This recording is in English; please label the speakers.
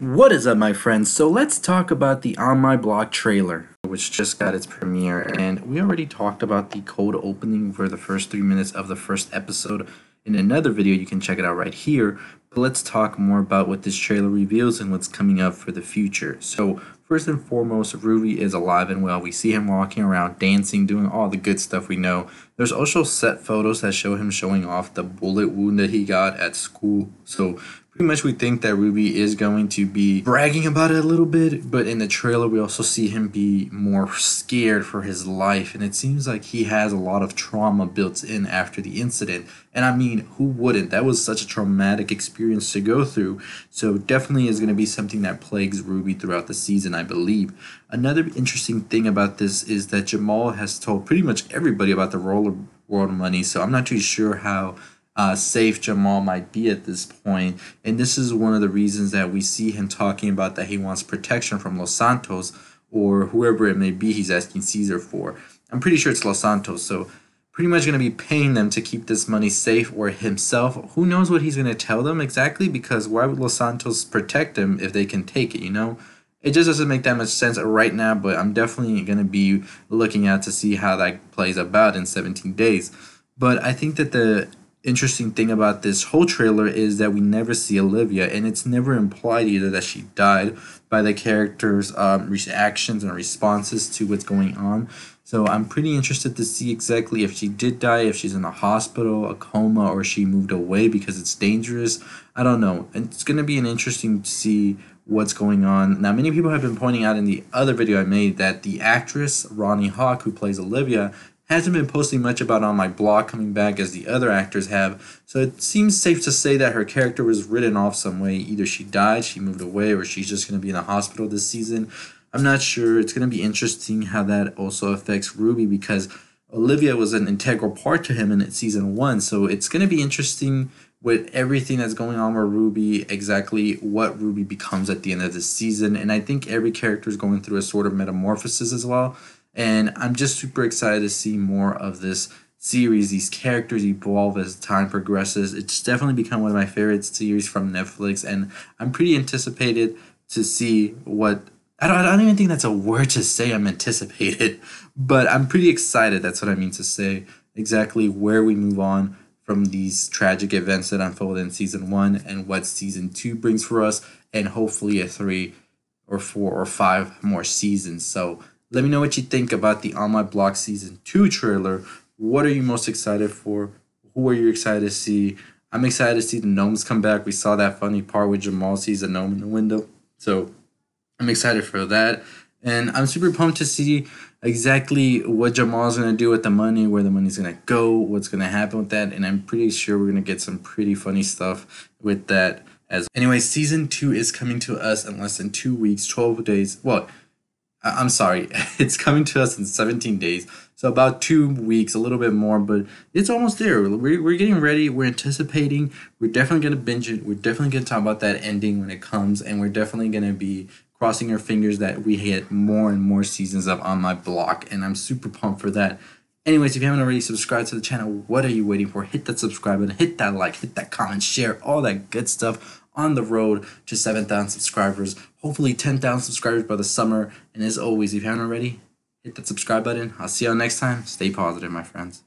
Speaker 1: What is up, my friends? So let's talk about the On My Block trailer, which just got its premiere. And we already talked about the cold opening for the first three minutes of the first episode in another video. You can check it out right here. But let's talk more about what this trailer reveals and what's coming up for the future. So, first and foremost, Ruby is alive and well. We see him walking around, dancing, doing all the good stuff we know. There's also set photos that show him showing off the bullet wound that he got at school. So, pretty much we think that Ruby is going to be bragging about it a little bit, but in the trailer we also see him be more scared for his life and it seems like he has a lot of trauma built in after the incident. And I mean, who wouldn't? That was such a traumatic experience to go through. So definitely is going to be something that plagues Ruby throughout the season, I believe. Another interesting thing about this is that Jamal has told pretty much everybody about the roller world money, so I'm not too sure how uh, safe Jamal might be at this point. And this is one of the reasons that we see him talking about that he wants protection from Los Santos or whoever it may be he's asking Cesar for. I'm pretty sure it's Los Santos, so pretty much going to be paying them to keep this money safe or himself. Who knows what he's going to tell them exactly because why would Los Santos protect him if they can take it, you know? It just doesn't make that much sense right now, but I'm definitely going to be looking out to see how that plays about in 17 days. But I think that the interesting thing about this whole trailer is that we never see Olivia, and it's never implied either that she died by the characters' um, reactions and responses to what's going on. So I'm pretty interested to see exactly if she did die, if she's in a hospital, a coma, or she moved away because it's dangerous. I don't know. It's going to be an interesting to see what's going on. Now, many people have been pointing out in the other video I made that the actress Ronni Hawk, who plays Olivia, hasn't been posting much about On My Block coming back as the other actors have, so it seems safe to say that her character was written off some way. Either she died, she moved away, or she's just going to be in a hospital this season. I'm not sure. It's going to be interesting how that also affects Ruby because Olivia was an integral part to him in season one, so it's going to be interesting with everything that's going on with Ruby, exactly what Ruby becomes at the end of the season. And I think every character is going through a sort of metamorphosis as well. And I'm just super excited to see more of this series, these characters evolve as time progresses. It's definitely become one of my favorite series from Netflix, and I'm pretty anticipated to see what. I don't, I don't even think that's a word to say I'm anticipated, but I'm pretty excited. That's what I mean to say. Exactly where we move on from these tragic events that unfold in season one and what season two brings for us, and hopefully a three or four or five more seasons. So let me know what you think about the On My Block Season 2 trailer. What are you most excited for? Who are you excited to see? I'm excited to see the gnomes come back. We saw that funny part where Jamal sees a gnome in the window. So I'm excited for that. And I'm super pumped to see exactly what Jamal's going to do with the money, where the money's going to go, what's going to happen with that. And I'm pretty sure we're going to get some pretty funny stuff with that. As anyway, season two is coming to us in less than two weeks, 12 days. Well, I'm sorry, it's coming to us in 17 days. So about two weeks, a little bit more, but it's almost there. We're, we're getting ready. We're anticipating. We're definitely going to binge it. We're definitely going to talk about that ending when it comes. And we're definitely going to be crossing our fingers that we hit more and more seasons up on my block. And I'm super pumped for that. Anyways, if you haven't already subscribed to the channel, what are you waiting for? Hit that subscribe button, hit that like, hit that comment, share, all that good stuff on the road to 7,000 subscribers, hopefully 10,000 subscribers by the summer. And as always, if you haven't already, hit that subscribe button. I'll see y'all next time. Stay positive, my friends.